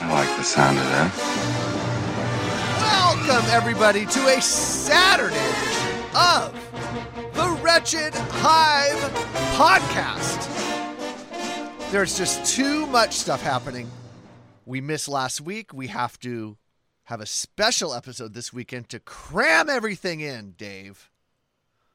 I like the sound of that. Welcome, everybody, to a Saturday edition of the Wretched Hive podcast. There's just too much stuff happening. We missed last week. We have to have a special episode this weekend to cram everything in, Dave.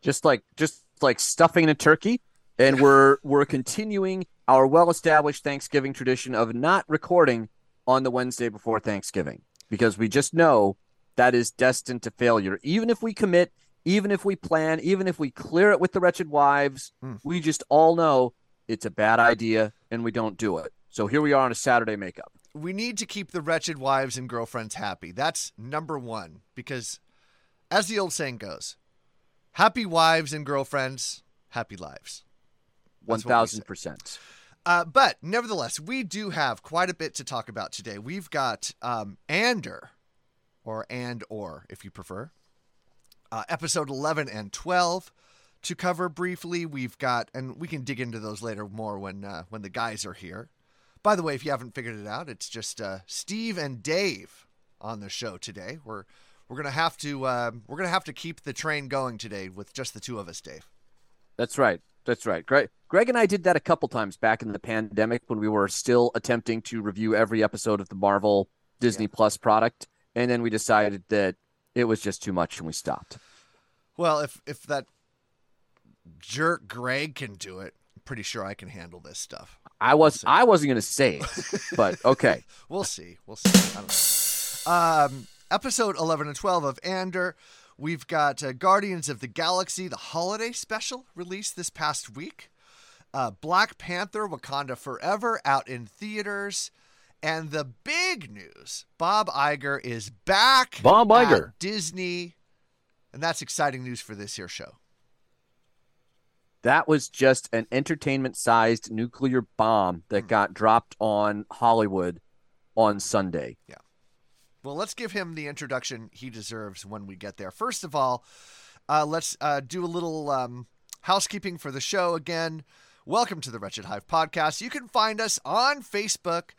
just like just like stuffing a turkey and we're we're continuing our well-established Thanksgiving tradition of not recording on the Wednesday before Thanksgiving because we just know that is destined to failure even if we commit even if we plan even if we clear it with the wretched wives Hmm. we just all know it's a bad idea and we don't do it so here we are on a Saturday makeup we need to keep the wretched wives and girlfriends happy. That's number one. Because, as the old saying goes, happy wives and girlfriends, happy lives. That's what we say. 1000% Uh, but nevertheless, we do have quite a bit to talk about today. We've got um, Andor, or and or if you prefer, uh, episode 11 and 12 to cover briefly. We've got, and we can dig into those later more when uh, when the guys are here. By the way, if you haven't figured it out, it's just uh, Steve and Dave on the show today. We're we're gonna have to um, we're gonna have to keep the train going today with just the two of us, Dave. That's right. That's right. Greg, Greg and I did that a couple times back in the pandemic when we were still attempting to review every episode of the Marvel Disney Plus product, and then we decided that it was just too much and we stopped. Well, if if that jerk Greg can do it, I'm pretty sure I can handle this stuff. I was see. I wasn't going to say it, but okay. We'll see. We'll see. I don't know. Um, episode 11 and 12 of Andor. We've got uh, Guardians of the Galaxy, the holiday special, released this past week. Uh, Black Panther Wakanda Forever out in theaters. And the big news Bob Iger is back. Bob at Iger. Disney. And that's exciting news for this here show. That was just an entertainment-sized nuclear bomb that got dropped on Hollywood on Sunday. Well, let's give him the introduction he deserves when we get there. First of all, uh, let's uh, do a little um, housekeeping for the show again. Welcome to the Wretched Hive podcast. You can find us on Facebook.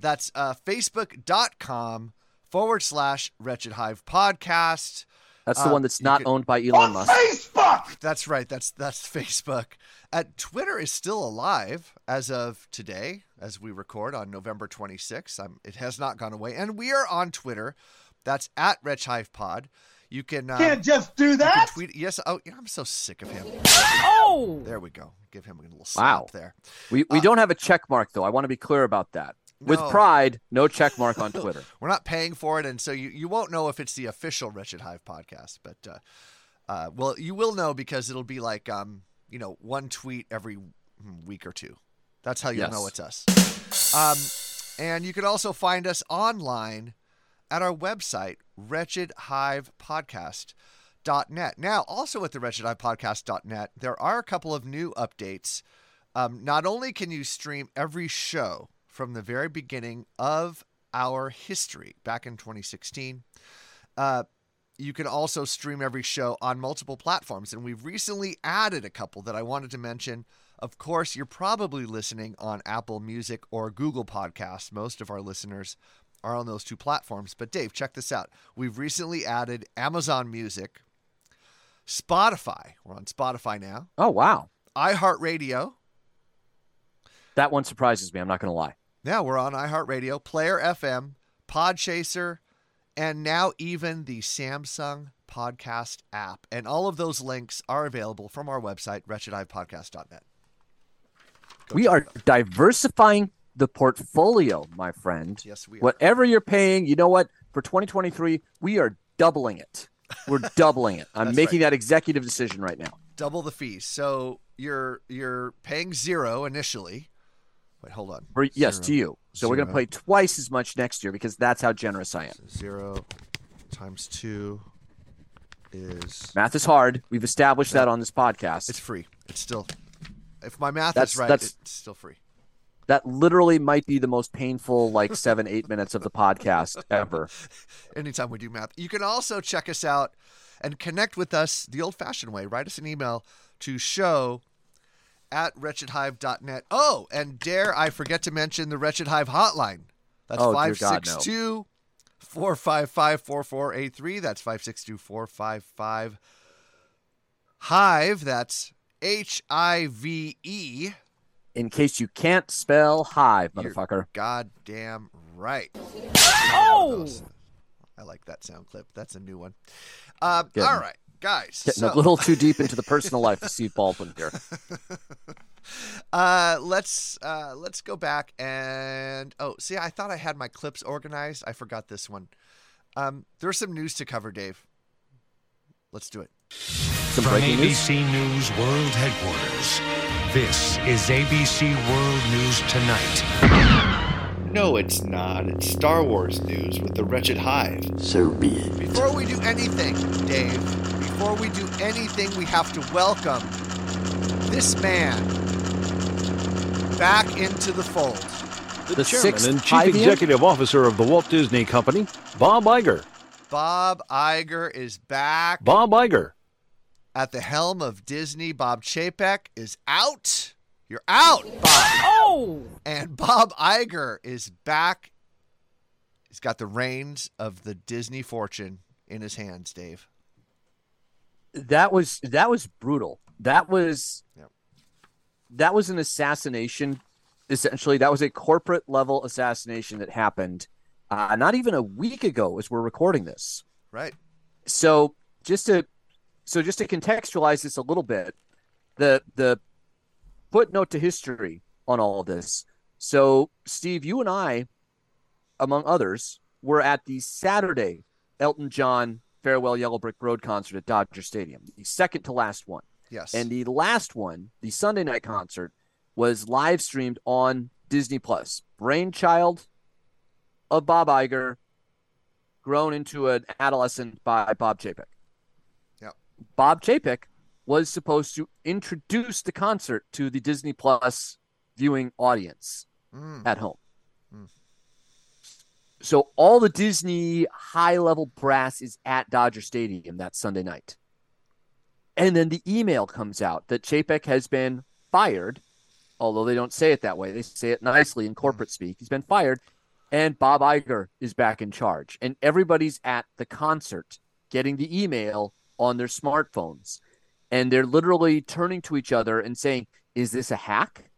That's uh, facebook.com forward slash Wretched Hive podcast. That's the Uh, one that's not could- owned by Elon Musk. That's right. That's that's Facebook. At Twitter is still alive as of today, as we record on November 26th. Um, it has not gone away, and we are on Twitter. That's at Wretch Hive Pod. You can uh, Can't just do that. tweet. Yes. Oh, yeah, I'm so sick of him. Oh, there we go. Give him a little slap Wow. there. We we Uh, don't have a check mark though. I want to be clear about that. With pride, no check mark on Twitter. We're not paying for it, and so you, you won't know if it's the official Wretched Hive podcast. But uh, uh, well, you will know because it'll be like um, you know one tweet every week or two. That's how you'll Yes. know it's us. Um, and you can also find us online at our website, wretchedhivepodcast.net. Now, also at the wretchedhivepodcast.net, there are a couple of new updates. Um, not only can you stream every show from the very beginning of our history back in 2016, uh, you can also stream every show on multiple platforms. And we've recently added a couple that I wanted to mention. Of course, you're probably listening on Apple Music or Google Podcasts. Most of our listeners are on those two platforms. But Dave, check this out. We've recently added Amazon Music, Spotify. We're on Spotify now. Oh wow. iHeartRadio. That one surprises me. I'm not going to lie. Yeah, we're on iHeartRadio, Player FM, Podchaser, and now even the Samsung Podcast app. And all of those links are available from our website, wretchedhivepodcast.net. Go We are diversifying the portfolio, my friend. Yes, we are. Whatever you're paying, you know what? For 2023, we are doubling it. We're doubling it. I'm making right. that executive decision right now. double the fees. So you're you're paying zero initially, Wait, hold on. For, yes, to you. So we're going to play twice as much next year because that's how generous I am. Zero times two is Math is hard. We've established that on this podcast. it's free. It's still if my math That's- is right, that's- it's still free. that literally might be the most painful, like seven, eight minutes of the podcast ever. Anytime we do math. You can also check us out and connect with us the old fashioned way. Write us an email to show at wretchedhive.net. Oh, and dare I forget to mention the Wretched Hive hotline. That's Oh, dear God, no. 562 455 4483. That's 562 455 Hive. That's H I V E. In case you can't spell hive, You're motherfucker. Goddamn right. Oh! I like that sound clip. That's a new one. Uh, all right, guys. Getting so, a little too deep into the personal life of Steve Baldwin here. uh, let's uh, let's go back and oh, see, I thought I had my clips organized. I forgot this one. Um, there's some news to cover, Dave. Let's do it. Some From breaking news. ABC News World Headquarters, this is ABC World News Tonight. No, it's not. It's Star Wars news with the Wretched Hive. So be it. Before we do anything, Dave, before we do anything, we have to welcome this man back into the fold. The, The chairman sixth and chief Hivian? executive officer of the Walt Disney Company, Bob Iger. Bob Iger is back Bob Iger. at the helm of Disney. Bob Chapek is out. You're out, Bob. Oh! And Bob Iger is back. He's got the reins of the Disney fortune in his hands, Dave. That was that was brutal. That was Yep. that was an assassination. Essentially, that was a corporate level assassination that happened uh, not even a week ago as we're recording this. Right. so just to so just to contextualize this a little bit the the footnote to history on all of this so steve you and i among others were at the saturday elton john farewell yellow brick road concert at dodger stadium the second to last one Yes. and the last one the sunday night concert was live streamed on disney plus brainchild of bob Iger grown into an adolescent by Bob Chapek. Yep. Bob Chapek was supposed to introduce the concert to the Disney Plus viewing audience Mm. at home. Mm. So all the Disney high level brass is at Dodger Stadium that Sunday night. And then the email comes out that Chapek has been fired, although they don't say it that way. They say it nicely in corporate speak. He's been fired, and Bob Iger is back in charge. And everybody's at the concert getting the email on their smartphones. And they're literally turning to each other and saying, Is this a hack?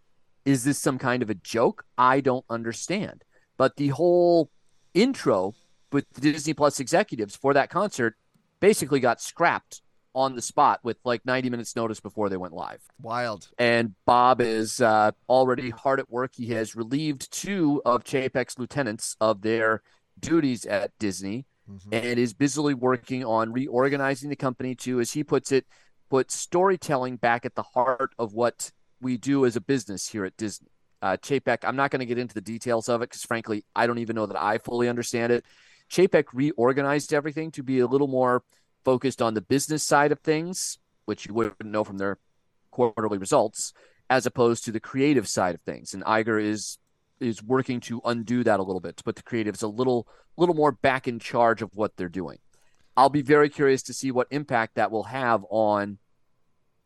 Is this some kind of a joke? I don't understand. But the whole intro with the Disney Plus executives for that concert basically got scrapped on the spot with like 90 minutes notice before they went live. Wild. And Bob is uh, already hard at work. He has relieved two of Chapek's lieutenants of their duties at Disney and is busily working on reorganizing the company to, as he puts it, put storytelling back at the heart of what we do as a business here at Disney. Uh, Chapek, I'm not going to get into the details of it because, frankly, I don't even know that I fully understand it. Chapek reorganized everything to be a little more focused on the business side of things, which you wouldn't know from their quarterly results, as opposed to the creative side of things. And Iger is is working to undo that a little bit to put the creatives a little little more back in charge of what they're doing. I'll be very curious to see what impact that will have on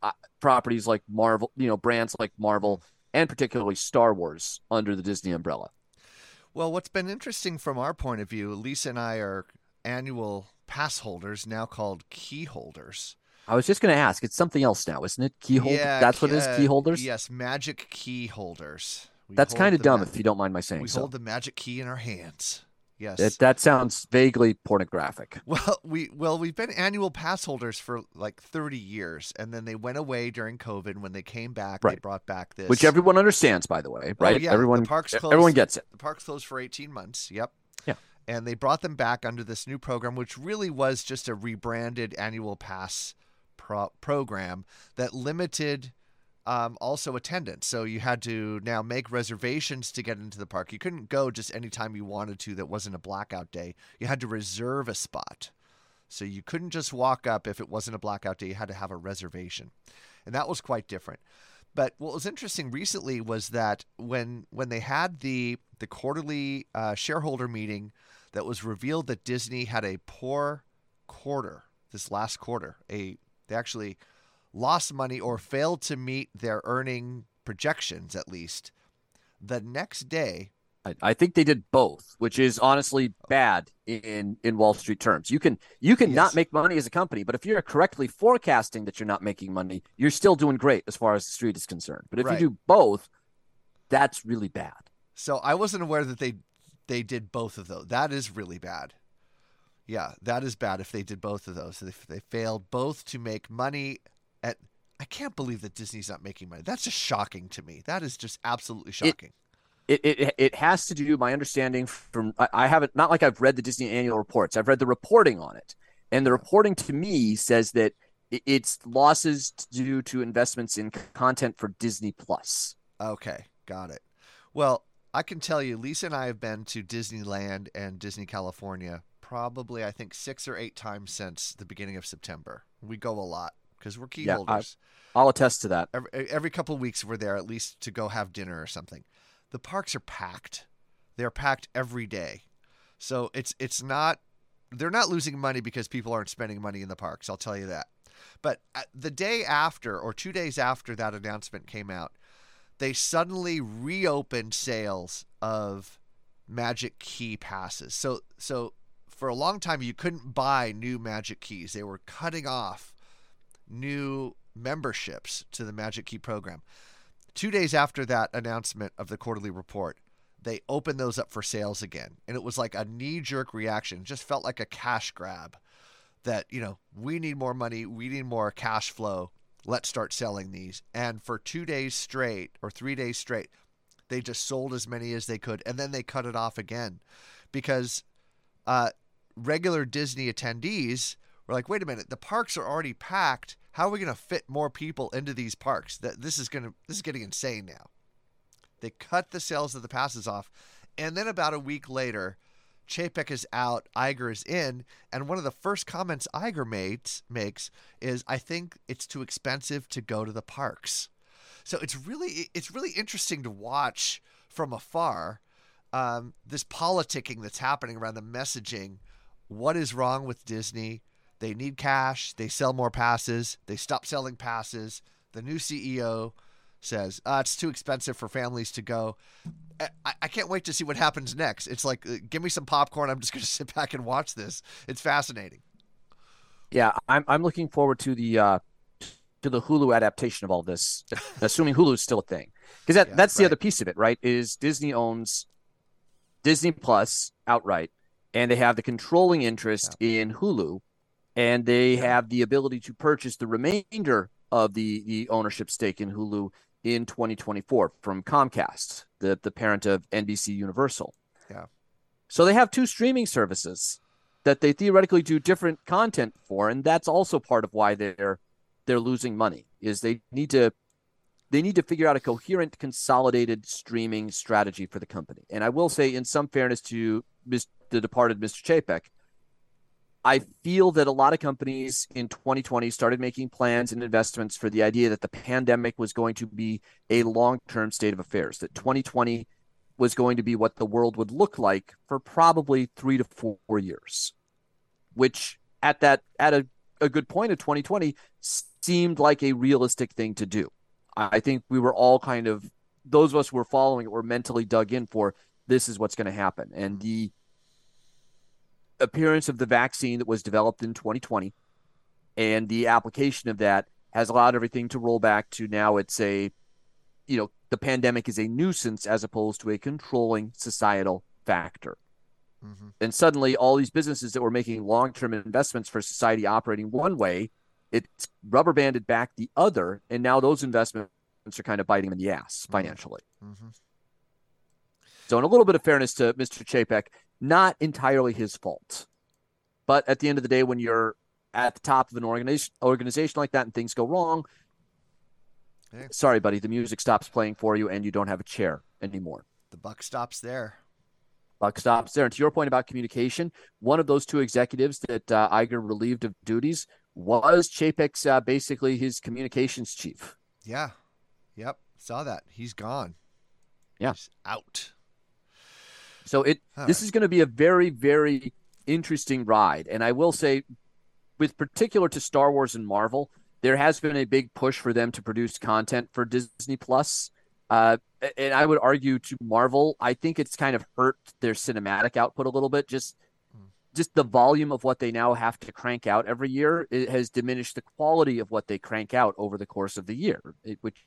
uh, properties like Marvel, you know, brands like Marvel and particularly Star Wars under the Disney umbrella. Well, what's been interesting from our point of view, Lisa and I are annual pass holders, now called key holders. I was just going to ask, it's something else now, isn't it? Key holder. Yeah, That's what it is. uh, Key holders. Yes, magic key holders. We That's kind of dumb if you don't mind my saying We so. hold the magic key in our hands. Yes. That, that sounds vaguely pornographic. Well, we well we've been annual pass holders for like 30 years, and then they went away during COVID. When they came back, they brought back this. Which everyone understands, by the way, Oh, right? yeah, everyone, parks closed, everyone gets it. The parks closed for 18 months. Yep. Yeah. And they brought them back under this new program, which really was just a rebranded annual pass pro- program that limited um, also attendance. So you had to now make reservations to get into the park. You couldn't go just anytime you wanted to that wasn't a blackout day. You had to reserve a spot. So you couldn't just walk up if it wasn't a blackout day. You had to have a reservation. And that was quite different. But what was interesting recently was that when when they had the the quarterly uh, shareholder meeting, that was revealed that Disney had a poor quarter this last quarter. A they actually lost money or failed to meet their earning projections at least. The next day, I, I think they did both, which is honestly bad in in Wall Street terms. You can you can Yes. not make money as a company, but if you're correctly forecasting that you're not making money, you're still doing great as far as the street is concerned. But if Right. you do both, that's really bad. So I wasn't aware that they they did both of those. That is really bad. Yeah, that is bad if they did both of those. If they failed both to make money I can't believe that Disney's not making money. That's just shocking to me. That is just absolutely shocking. It, it it has to do my understanding from I, I haven't not like I've read the Disney annual reports. I've read the reporting on it, and the reporting to me says that it's losses due to investments in content for Disney Plus. Okay, got it. Well, I can tell you, Lisa and I have been to Disneyland and Disney California probably, I think, six or eight times since the beginning of September. We go a lot because we're key Yeah, I- holders. I'll attest to that. every, every couple of weeks we're there at least to go have dinner or something. The parks are packed. They're packed every day. So it's it's not they're not losing money because people aren't spending money in the parks, I'll tell you that. But uh, the day after or 2 days after that announcement came out, they suddenly reopened sales of Magic Key passes. So so for a long time you couldn't buy new Magic Keys. They were cutting off new memberships to the Magic Key program. Two days after that announcement of the quarterly report, they opened those up for sales again. And it was like a knee jerk reaction. It just felt like a cash grab that, you know, we need more money, we need more cash flow. Let's start selling these. And for two days straight or three days straight, they just sold as many as they could. And then they cut it off again because uh, regular Disney attendees were like, wait a minute, the parks are already packed. How are we going to fit more people into these parks? That this is going to this is getting insane now. They cut the sales of the passes off, and then about a week later, Chapek is out, Iger is in, and one of the first comments Iger makes makes is, "I think it's too expensive to go to the parks." So it's really it's really interesting to watch from afar um, this politicking that's happening around the messaging. What is wrong with Disney? They need cash. They sell more passes. They stop selling passes. The new CEO says uh, it's too expensive for families to go. I, I can't wait to see what happens next. It's like, uh, give me some popcorn. I'm just going to sit back and watch this. It's fascinating. Yeah, I'm I'm looking forward to the uh to the Hulu adaptation of all this, assuming Hulu's still a thing. Because that, Yeah, that's the right. other piece of it, right? Is Disney owns Disney Plus outright, and they have the controlling interest in Hulu, and they have the ability to purchase the remainder of the the ownership stake in Hulu in 2024 from Comcast, the the parent of NBC Universal. Yeah. So they have two streaming services that they theoretically do different content for, and that's also part of why they're they're losing money. Is they need to they need to figure out a coherent, consolidated streaming strategy for the company. And I will say, in some fairness to Mis- the departed Mr. Chapek, I feel that a lot of companies in 2020 started making plans and investments for the idea that the pandemic was going to be a long term state of affairs, that 2020 was going to be what the world would look like for probably three to four years, which at that, at a, a good point of 2020 seemed like a realistic thing to do. I think we were all kind of, those of us who were following it were mentally dug in for this is what's going to happen. And the, appearance of the vaccine that was developed in 2020 and the application of that has allowed everything to roll back to now it's a you know the pandemic is a nuisance as opposed to a controlling societal factor Mhm. and suddenly all these businesses that were making long-term investments for society operating one way it's rubber banded back the other and now those investments are kind of biting them in the ass financially Mhm. so, in a little bit of fairness to Mr. Chapek, not entirely his fault. But at the end of the day, when you're at the top of an organization organization like that and things go wrong, Hey. sorry, buddy, the music stops playing for you, and you don't have a chair anymore. The buck stops there. Buck stops there. And to your point about communication, one of those two executives that uh, Iger relieved of duties was Chapek's uh, basically his communications chief. Yeah. Yep. Saw that. He's gone. Yeah. He's out. So it All this right. is going to be a very very interesting ride, and I will say, with particular to Star Wars and Marvel, there has been a big push for them to produce content for Disney Plus. Uh, and I would argue to Marvel, I think it's kind of hurt their cinematic output a little bit. Just just the volume of what they now have to crank out every year it has diminished the quality of what they crank out over the course of the year, it, which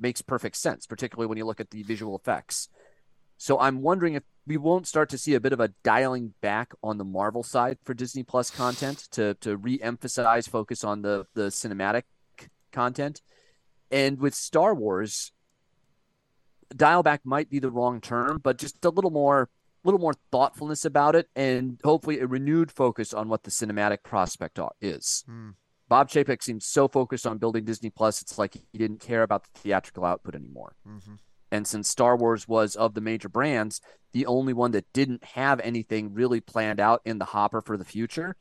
makes perfect sense, particularly when you look at the visual effects. So I'm wondering if we won't start to see a bit of a dialing back on the Marvel side for Disney Plus content to to re-emphasize focus on the the cinematic content. And with Star Wars, dial back might be the wrong term, but just a little more little more thoughtfulness about it and hopefully a renewed focus on what the cinematic prospect is. Hmm. Bob Chapek seems so focused on building Disney Plus, it's like he didn't care about the theatrical output anymore. Mm-hmm. And since Star Wars was of the major brands, the only one that didn't have anything really planned out in the hopper for the future,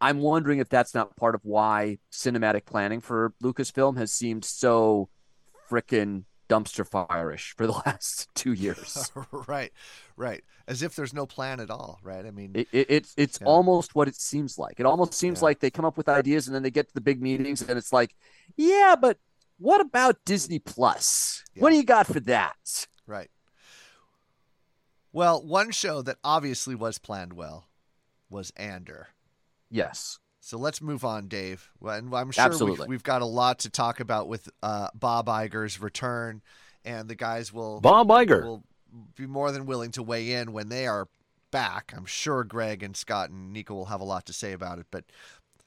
I'm wondering if that's not part of why cinematic planning for Lucasfilm has seemed so frickin' dumpster fire-ish for the last two years. right. Right. As if there's no plan at all. Right. I mean, It, it, it's it's Yeah. almost what it seems like. It almost seems Yeah. like they come up with ideas and then they get to the big meetings and it's like, yeah, but what about Disney Plus? What do you got for that? Right. Well, one show that obviously was planned well was Andor. Yes. So let's move on, Dave. And I'm sure Absolutely. We've, we've got a lot to talk about with uh, Bob Iger's return, and the guys will Bob Iger. will be more than willing to weigh in when they are back. I'm sure Greg and Scott and Nico will have a lot to say about it. But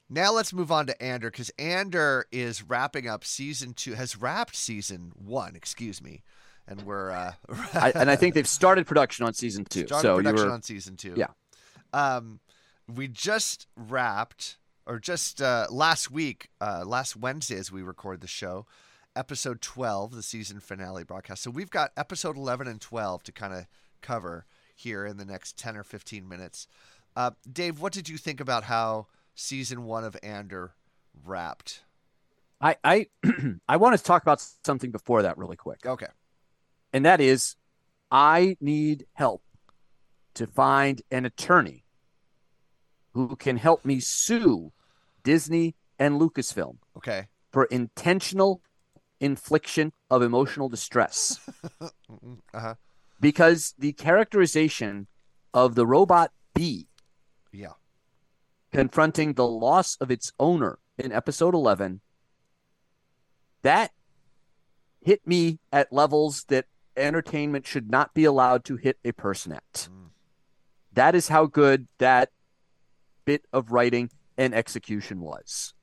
now let's move on to Andor because Andor is wrapping up season two, has wrapped season one, excuse me, and we're uh, I, and I think they've started production on season two. Started so you production were on season two. Yeah. Um, we just wrapped, or just uh, last week, uh, last Wednesday as we record the show, episode 12, the season finale broadcast. So we've got episode 11 and 12 to kind of cover here in the next 10 or 15 minutes. Uh, Dave, what did you think about how season one of Andor wrapped? I I I want to talk about something before that really quick. Okay. And that is I need help to find an attorney who can help me sue Disney and Lucasfilm Okay. for intentional infliction of emotional distress. Uh huh. because the characterization of the robot B Yeah. Confronting the loss of its owner in episode 11 that hit me at levels that entertainment should not be allowed to hit a person at. Mm. That is how good that bit of writing and execution was.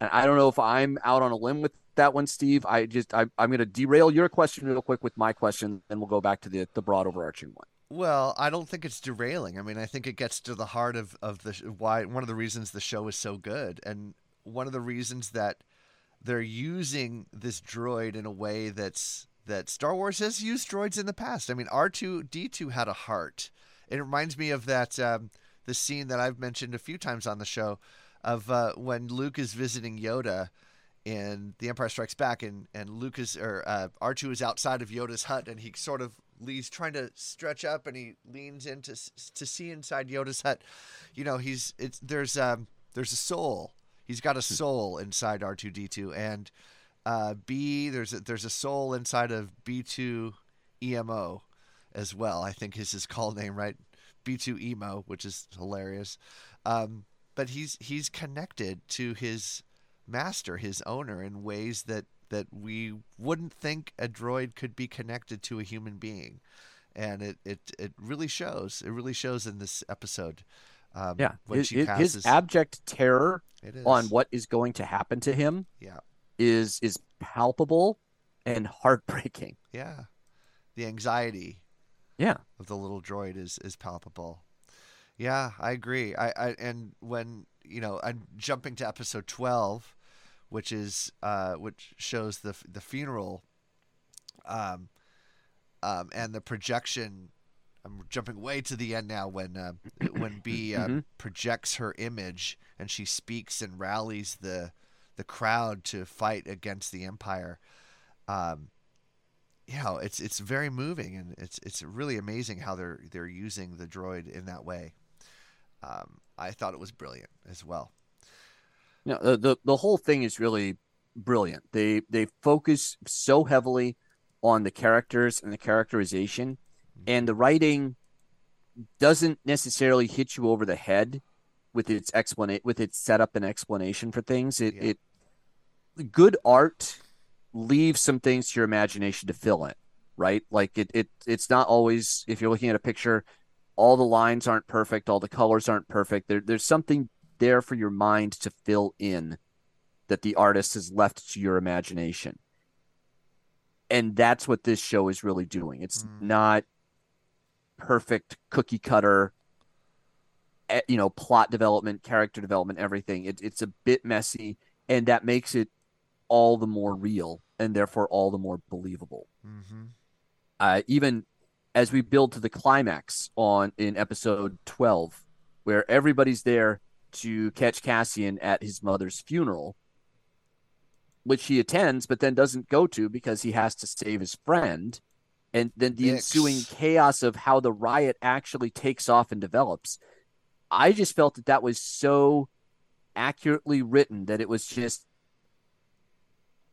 And i don't know if i'm out on a limb with that one steve. I just I, i'm going to derail your question real quick with my question and we'll go back to the the broad overarching one Well, I don't think it's derailing. I mean, I think it gets to the heart of, of the why one of the reasons the show is so good, and one of the reasons that they're using this droid in a way that's that Star Wars has used droids in the past. I mean, R two D two had a heart. It reminds me of that um, the scene that I've mentioned a few times on the show of uh, when Luke is visiting Yoda in The Empire Strikes Back, and and Luke is or uh, R two is outside of Yoda's hut, and he sort of he's trying to stretch up, and he leans in to to see inside Yoda's hut. You know, he's it's there's um there's a soul. He's got a soul inside R two D two, and uh, B there's a, there's a soul inside of B two EMO as well. I think is his call name, right? B two emo, which is hilarious. Um, but he's he's connected to his master, his owner, in ways that that we wouldn't think a droid could be connected to a human being, and it it, it really shows. It really shows in this episode. Um, yeah when his, she his- passes, his abject terror It on what is going to happen to him yeah, is is palpable and heartbreaking yeah, the anxiety yeah of the little droid is is palpable. Yeah, I agree. I, I and when you know I'm jumping to episode twelve, which is uh, which shows the the funeral, um, um, and the projection. I'm jumping way to the end now when uh, when B uh, Mhm. projects her image and she speaks and rallies the the crowd to fight against the empire. Um, you know, it's it's very moving and it's it's really amazing how they're they're using the droid in that way. Um, I thought it was brilliant as well. No, the, the the whole thing is really brilliant. They they focus so heavily on the characters and the characterization, mm-hmm. and the writing doesn't necessarily hit you over the head with its explanation with its setup and explanation for things. It Yeah. it good art leaves some things to your imagination to fill in, right? Like it it it's not always if you're looking at a picture, all the lines aren't perfect, all the colors aren't perfect. There there's something there for your mind to fill in that the artist has left to your imagination. And that's what this show is really doing. It's Mm. not perfect cookie cutter eh, you know plot development character development everything it, it's a bit messy and that makes it all the more real and therefore all the more believable Mm-hmm. uh, even as we build to the climax on in episode 12 where everybody's there to catch cassian at his mother's funeral which he attends but then doesn't go to because he has to save his friend. And then the ensuing chaos of how the riot actually takes off and develops. I just felt that that was so accurately written that it was just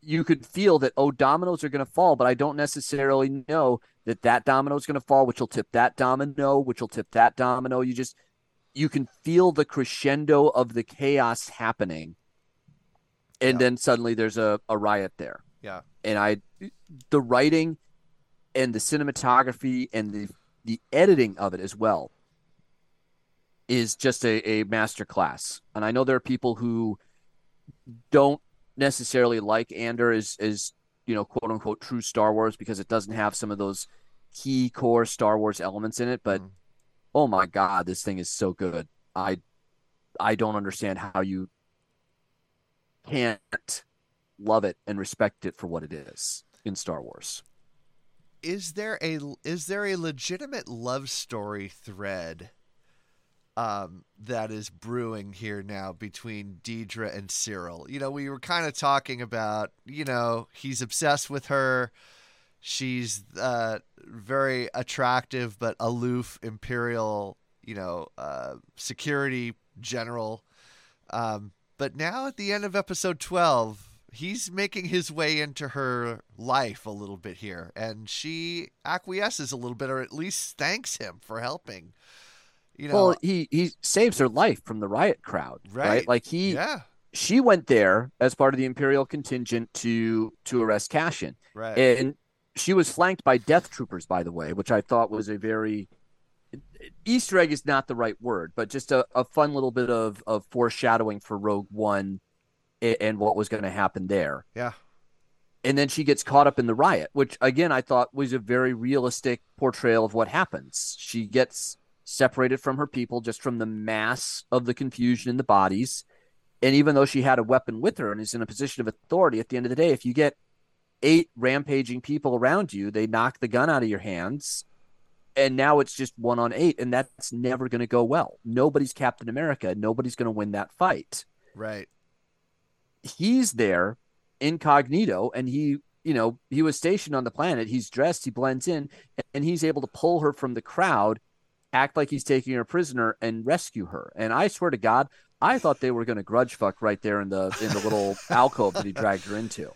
you could feel that oh dominoes are going to fall but i don't necessarily know that that domino is going to fall which will tip that domino which will tip that domino. You just you can feel the crescendo of the chaos happening and Yeah. then suddenly there's a, a riot there Yeah. and i the writing and the cinematography and the the editing of it as well is just a, a master class and i know there are people who don't necessarily like Andor as as you know quote unquote true Star Wars because it doesn't have some of those key core Star Wars elements in it. But Mm. Oh my god, this thing is so good. I I don't understand how you can't love it and respect it for what it is in Star Wars. Is there a is there a legitimate love story thread um, that is brewing here now between Dedra and Syril? You know, we were kind of talking about, you know, he's obsessed with her. She's uh, very attractive but aloof imperial, you know, uh, security general. Um, but now at the end of episode 12, he's making his way into her life a little bit here. And she acquiesces a little bit, or at least thanks him for helping. You know, well, he he saves her life from the riot crowd, right? Right. Like he yeah, she went there as part of the Imperial contingent to to arrest Cassian. right. And she was flanked by death troopers, by the way, which I thought was a very Easter egg is not the right word, but just a, a fun little bit of, of foreshadowing for Rogue One and what was going to happen there. yeah, And then she gets caught up in the riot, which again I thought was a very realistic portrayal of what happens. She gets separated from her people just from the mass of the confusion in the bodies. And even though she had a weapon with her and is in a position of authority, at the end of the day, if you get eight rampaging people around you, they knock the gun out of your hands. And now it's just one on eight, and that's never going to go well. Nobody's Captain America. Nobody's going to win that fight. right. He's there incognito, and he, you know, he was stationed on the planet. He's dressed, he blends in, and he's able to pull her from the crowd, act like he's taking her prisoner, and rescue her. And I swear to God, I thought they were going to grudge fuck right there in the in the little alcove that he dragged her into.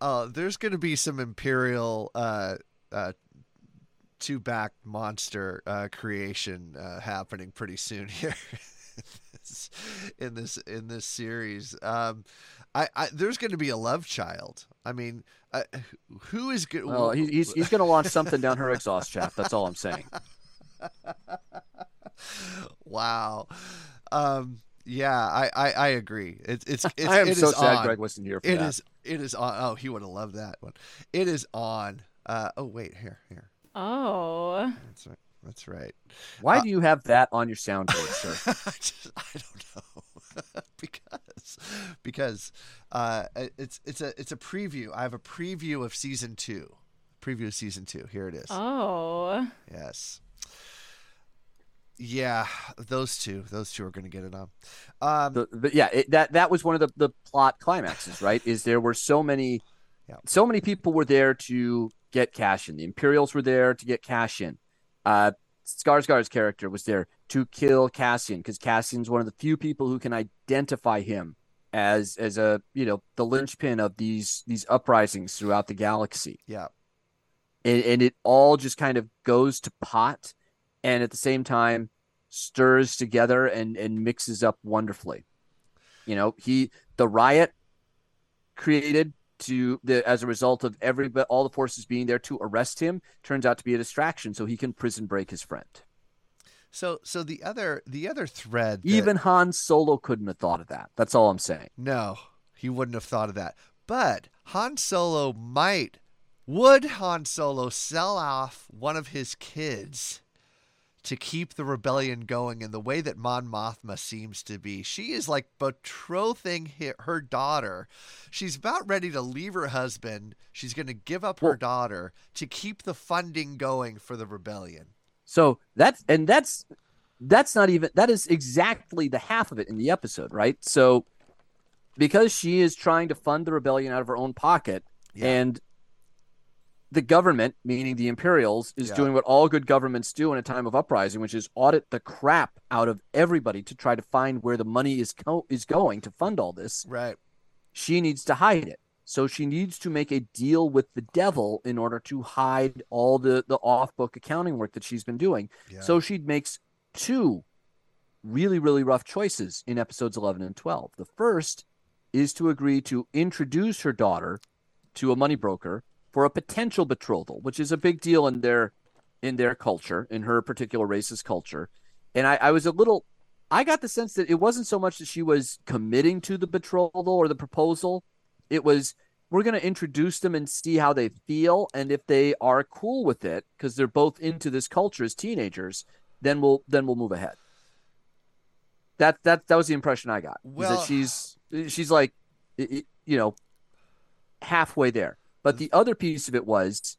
Uh, there's going to be some imperial uh, uh, two back monster uh, creation uh, happening pretty soon here in this in this series. Um, I, I there's going to be a love child. I mean, uh, who is good? Well, he, he's he's going to launch something down her exhaust shaft. That's all I'm saying. wow. Um, yeah, I, I, I agree. It's it's, it's I am it so sad on. Greg wasn't here for It that. is it is on. Oh, he would have loved that one. It is on. Uh, oh wait, here here. Oh. That's right. That's right. Why Uh, do you have that on your soundboard, sir? I, just, I don't know because because uh, it's it's a it's a preview. I have a preview of season two. Preview of season two. Here it is. Oh. Yes. Yeah, those two. Those two are going to get it on. Um, The, but yeah, it, that that was one of the, the plot climaxes, right? Is there were so many, Yeah. so many people were there to get Cassian. The Imperials were there to get Cassian. Uh, Skarsgård's character was there to kill Cassian because Cassian's one of the few people who can identify him as as a you know the linchpin of these these uprisings throughout the galaxy yeah. and, and it all just kind of goes to pot and at the same time stirs together and and mixes up wonderfully you know he the riot created to the as a result of every all the forces being there to arrest him turns out to be a distraction so he can prison break his friend So so the other the other thread that- even han solo couldn't have thought of that that's all i'm saying No, he wouldn't have thought of that. But Han Solo might. Would Han Solo sell off one of his kids to keep the rebellion going in the way that Mon Mothma seems to be? She is like betrothing her daughter. She's about ready to leave her husband. She's going to give up her Well- daughter to keep the funding going for the rebellion. So that's and that's that's not even that is exactly the half of it in the episode, right? So because she is trying to fund the rebellion out of her own pocket Yeah. and the government, meaning the Imperials, is Yeah. doing what all good governments do in a time of uprising, which is audit the crap out of everybody to try to find where the money is co- is going to fund all this Right. she needs to hide it. So she needs to make a deal with the devil in order to hide all the the off book accounting work that she's been doing. Yeah. So she makes two really really rough choices in episodes 11 and 12. The first is to agree to introduce her daughter to a money broker for a potential betrothal, which is a big deal in their in their culture, in her particular race's culture. And I, I was a little I got the sense that it wasn't so much that she was committing to the betrothal or the proposal. It was we're going to introduce them and see how they feel, and if they are cool with it, because they're both into this culture as teenagers, then we'll then we'll move ahead. That that that was the impression I got. is Well- that she's she's like, you know, halfway there. But the other piece of it was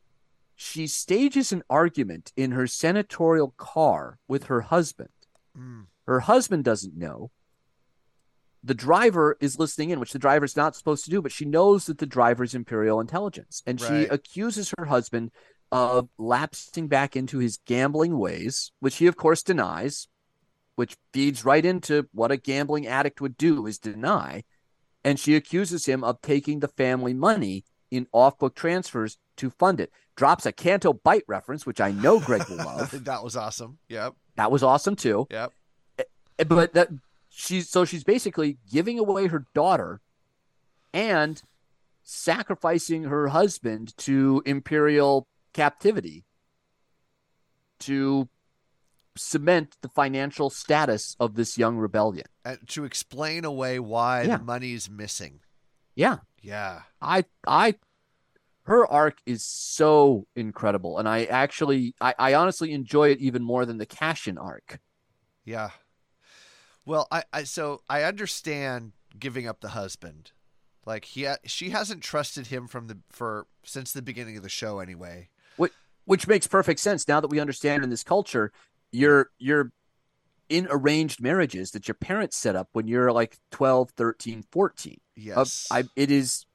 she stages an argument in her senatorial car with her husband. Mm. Her husband doesn't know. The driver is listening in, which the driver's not supposed to do, but she knows that the driver's Imperial intelligence. And she accuses her husband of lapsing back into his gambling ways, which he, of course, denies, which feeds right into what a gambling addict would do is deny. And she accuses him of taking the family money in off book transfers to fund it. Drops a Canto Bight reference, which I know Greg will love. that was awesome. Yep. That was awesome too. Yep. Eh, But that she's so she's basically giving away her daughter and sacrificing her husband to imperial captivity to cement the financial status of this young rebellion. And to explain away why Yeah. the money's missing. Yeah. Yeah. I I her arc is so incredible and I actually I, I honestly enjoy it even more than the Cassian arc. Yeah. Well, I, I so I understand giving up the husband. Like he ha- she hasn't trusted him from the for since the beginning of the show anyway. which which makes perfect sense now that we understand in this culture you're you're in arranged marriages that your parents set up when you're like 12 13 14 Uh, Yes. I, it is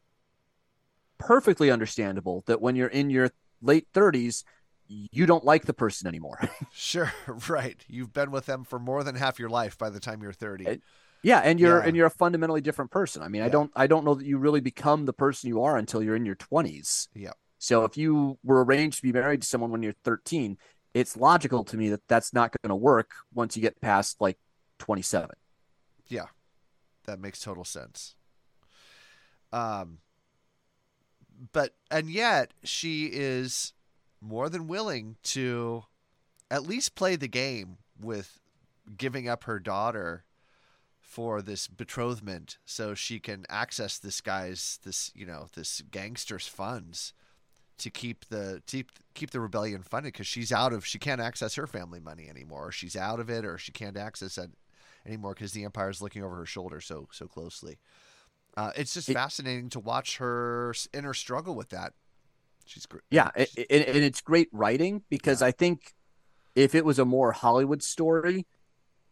perfectly understandable that when you're in your late 30s you don't like the person anymore Sure, right. You've been with them for more than half your life by the time you're 30. It- yeah and you're Yeah. and you're a fundamentally different person i mean i don't i don't know that you really become the person you are until you're in your 20s yeah. So if you were arranged to be married to someone when you're 13, it's logical to me that that's not going to work once you get past like 27. Yeah. That makes total sense. Um but and yet she is more than willing to at least play the game with giving up her daughter for this betrothment so she can access this guy's this you know this gangster's funds to keep the to keep, keep the rebellion funded because she's out of she can't access her family money anymore she's out of it or she can't access it anymore because the empire is looking over her shoulder so so closely Uh, it's just It- fascinating to watch her inner struggle with that. She's great. Yeah, and, and it's great writing because I think if it was a more Hollywood story,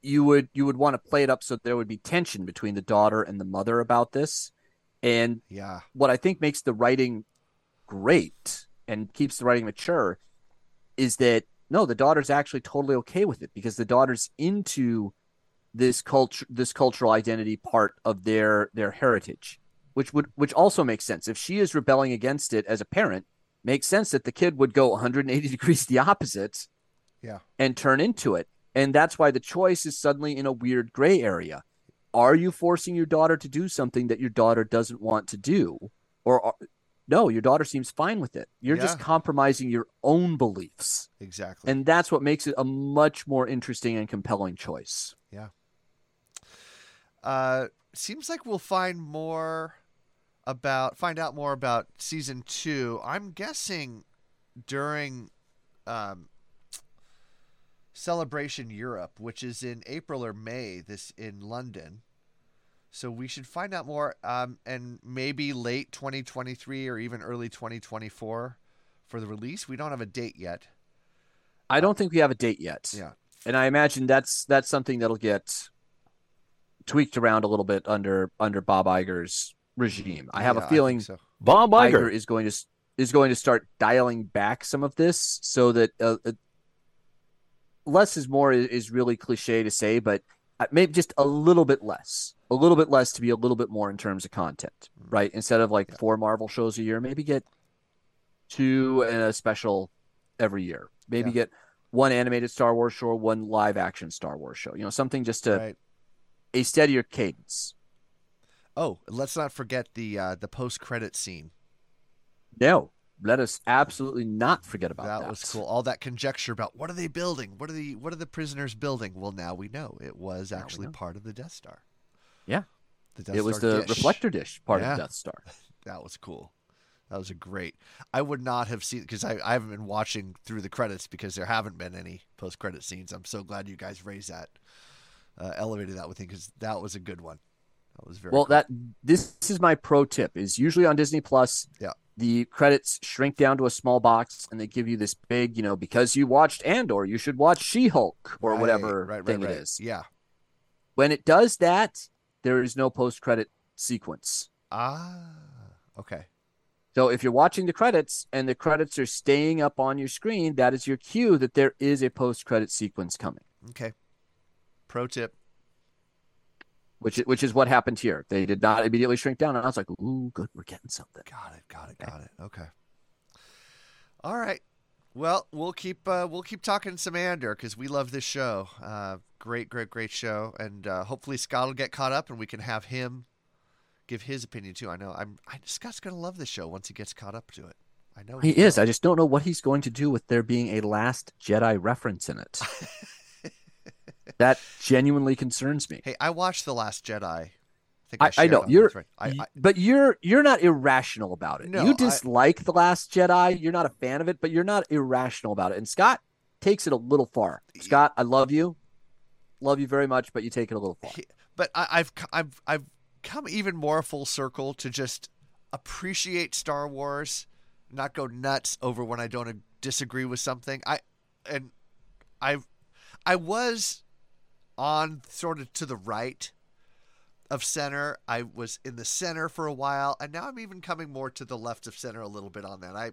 you would you would want to play it up so there would be tension between the daughter and the mother about this. And Yeah. what I think makes the writing great and keeps the writing mature is that no, the daughter's actually totally okay with it because the daughter's into this culture this cultural identity part of their their heritage which would which also makes sense. If she is rebelling against it as a parent makes sense that the kid would go 180 degrees the opposite Yeah. and turn into it. And that's why the choice is suddenly in a weird gray area. Are you forcing your daughter to do something that your daughter doesn't want to do? Or are, no your daughter seems fine with it you're just compromising your own beliefs Exactly. and that's what makes it a much more interesting and compelling choice Yeah. Uh, seems like we'll find more about find out more about season two. I'm guessing during um, Celebration Europe, which is in April or May, this in London. So we should find out more, um, and maybe late 2023 or even early 2024 for the release. We don't have a date yet. I don't think we have a date yet. Yeah. And I imagine that's that's something that'll get tweaked around a little bit under under Bob Iger's regime. I have Yeah, a feeling so. Bob Iger Iger. is going to is going to start dialing back some of this so that uh, uh, less is more is, is really cliche to say, but maybe just a little bit less, a little bit less to be a little bit more in terms of content, right? Instead of like four Marvel shows a year, maybe get two and a special every year. Maybe Yeah. get one animated Star Wars show, one live action Star Wars show. You know, something just to Right. a steadier cadence. Oh, let's not forget the uh, the post credit scene. No, let us absolutely not forget about that. that was cool. All that conjecture about what are they building? What are the what are the prisoners building? Well, now we know it was actually part of the Death Star. Yeah. The Death it was the dish. reflector dish part Yeah. of Death Star. That was cool. That was a great. I would not have seen because I, I haven't been watching through the credits because there haven't been any post credit scenes. I'm so glad you guys raised that, uh, elevated that with me because that was a good one. That was very Well, cool. that this is my pro tip: is usually on Disney Plus. Yeah. The credits shrink down to a small box, and they give you this big, you know, because you watched Andor, you should watch She-Hulk or Right, whatever right, right, thing right. it is. Yeah. When it does that, there is no post-credit sequence. Ah. Okay. So if you're watching the credits and the credits are staying up on your screen, that is your cue that there is a post-credit sequence coming. Okay. Pro tip. Which which is what happened here. They did not immediately shrink down, and I was like, "Ooh, good, we're getting something." Got it. Got it. Got it. Okay. All right. Well, we'll keep uh, we'll keep talking some Andor because we love this show. Uh, great, great, great show, and uh, hopefully Scott will get caught up and we can have him give his opinion too. I know I'm I, Scott's gonna love this show once he gets caught up to it. I know He is. I just don't know what he's going to do with there being a Last Jedi reference in it. that genuinely concerns me. Hey, I watched the Last Jedi. I think I, I know you're, thread. I, I, but you're you're not irrational about it. No, you dislike the Last Jedi. You're not a fan of it, but you're not irrational about it. And Scott takes it a little far. Scott, I love you, love you very much, but you take it a little far. but I, I've I've I've come even more full circle to just appreciate Star Wars, not go nuts over when I don't disagree with something. I and I I was on sort of to the right of center. I was in the center for a while, and now I'm even coming more to the left of center a little bit on that. I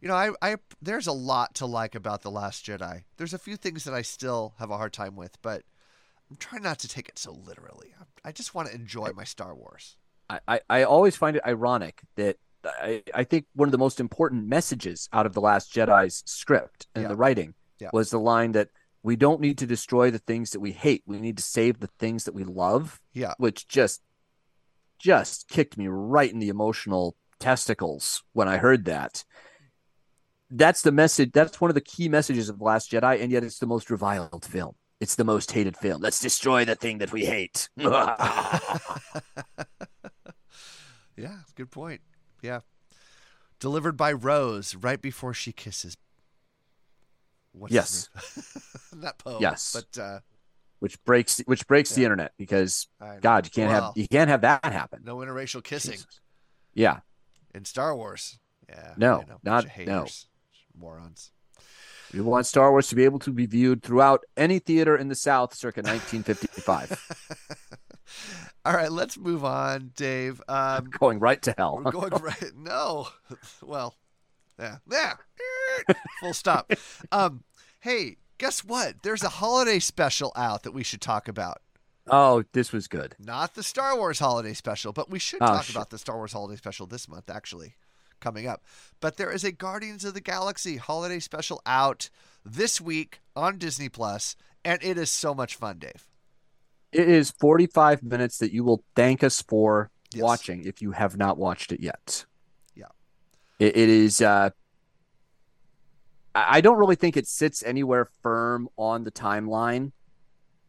you know, I, I there's a lot to like about the Last Jedi. There's a few things that I still have a hard time with, but I'm trying not to take it so literally. I, I just want to enjoy my Star Wars. I, I, I always find it ironic that I, I think one of the most important messages out of the Last Jedi's script and Yeah. the writing Yeah. was the line that we don't need to destroy the things that we hate. We need to save the things that we love. Yeah. Which just just kicked me right in the emotional testicles when I heard that. That's the message. That's one of the key messages of The Last Jedi, and yet it's the most reviled film. It's the most hated film. Let's destroy the thing that we hate. Yeah, good point. Yeah. Delivered by Rose right before she kisses. What's Yes. Not Poe. Yes. But uh, which breaks which breaks the internet because God, you can't Well, have you can't have that happen. no interracial kissing Jesus. Yeah, in Star Wars. Yeah. No, I know. Bunch not- no. Morons. we want Star Wars to be able to be viewed throughout any theater in the South, circa 1955, All right, let's move on, Dave. Um, going right to hell. we're going right. No, well, yeah, yeah. Full stop. Um, hey, guess what? There's a holiday special out that we should talk about. oh, this was good. Not the Star Wars holiday special, but we should Oh, talk shit. about the Star Wars holiday special this month, actually, coming up. But there is a Guardians of the Galaxy holiday special out this week on Disney Plus, and it is so much fun, Dave. It is 45 minutes that you will thank us for Yes. watching if you have not watched it yet. It, it is. Uh, I I don't really think it sits anywhere firm on the timeline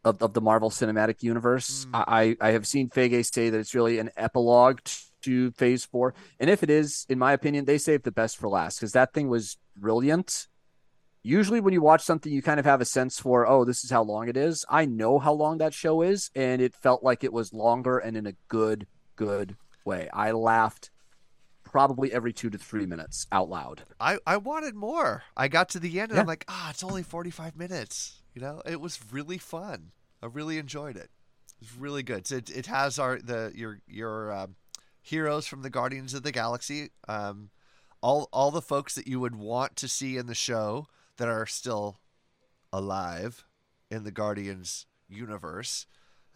of, of the Marvel Cinematic Universe. Mm. I, I have seen Feige say that it's really an epilogue to Phase Four, and if it is, in my opinion, they saved the best for last because that thing was brilliant. Usually, when you watch something, you kind of have a sense for, oh, this is how long it is. I know how long that show is, and it felt like it was longer and in a good, good way. I laughed probably every two to three minutes out loud. I, I wanted more. I got to the end and Yeah. I'm like, ah, it's only 45 minutes. You know, it was really fun. I really enjoyed it. It's really good. So it, it has our the your your um, heroes from the Guardians of the Galaxy. Um, all all the folks that you would want to see in the show that are still alive in the Guardians universe.